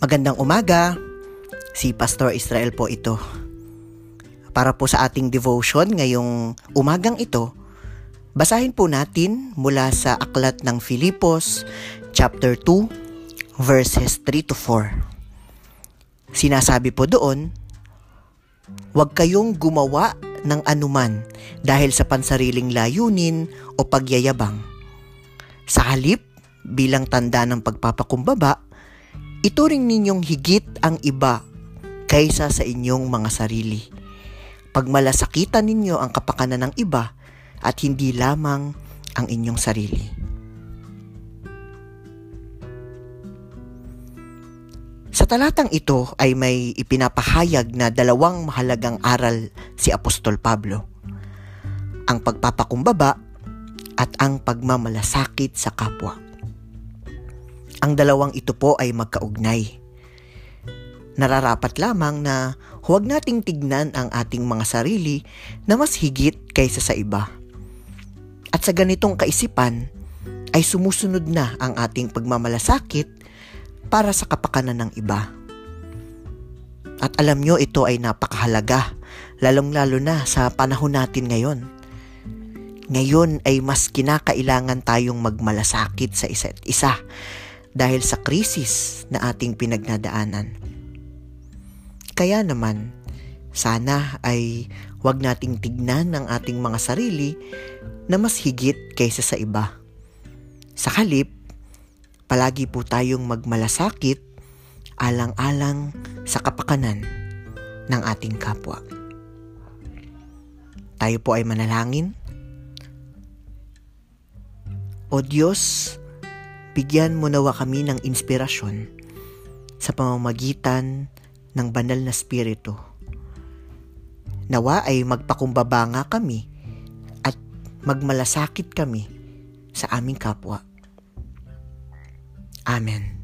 Magandang umaga. Si Pastor Israel po ito. Para po sa ating devotion ngayong umagang ito, basahin po natin mula sa aklat ng Filipos chapter 2 verses 3 to 4. Sinasabi po doon, Huwag kayong gumawa ng anuman dahil sa pansariling layunin o pagyayabang. Sa halip, bilang tanda ng pagpapakumbaba, ituring ninyong higit ang iba kaysa sa inyong mga sarili. Pagmalasakitan ninyo ang kapakanan ng iba at hindi lamang ang inyong sarili. Sa talatang ito ay may ipinapahayag na dalawang mahalagang aral si Apostol Pablo. Ang pagpapakumbaba at ang pagmamalasakit sa kapwa. Ang dalawang ito po ay magkaugnay. Nararapat lamang na huwag nating tignan ang ating mga sarili na mas higit kaysa sa iba. At sa ganitong kaisipan ay sumusunod na ang ating pagmamalasakit para sa kapakanan ng iba. At alam nyo, ito ay napakahalaga, lalong-lalo na sa panahon natin ngayon. Ngayon ay mas kinakailangan tayong magmalasakit sa isa't isa dahil sa krisis na ating pinagnadaanan. Kaya naman, sana ay huwag nating tignan ang ating mga sarili na mas higit kaysa sa iba. Sa halip, palagi po tayong magmalasakit alang-alang sa kapakanan ng ating kapwa. Tayo po ay manalangin. O Diyos, bigyan mo nawa kami ng inspirasyon sa pamamagitan ng banal na spirito. Nawa ay magpakumbaba nga kami at magmalasakit kami sa aming kapwa. Amen.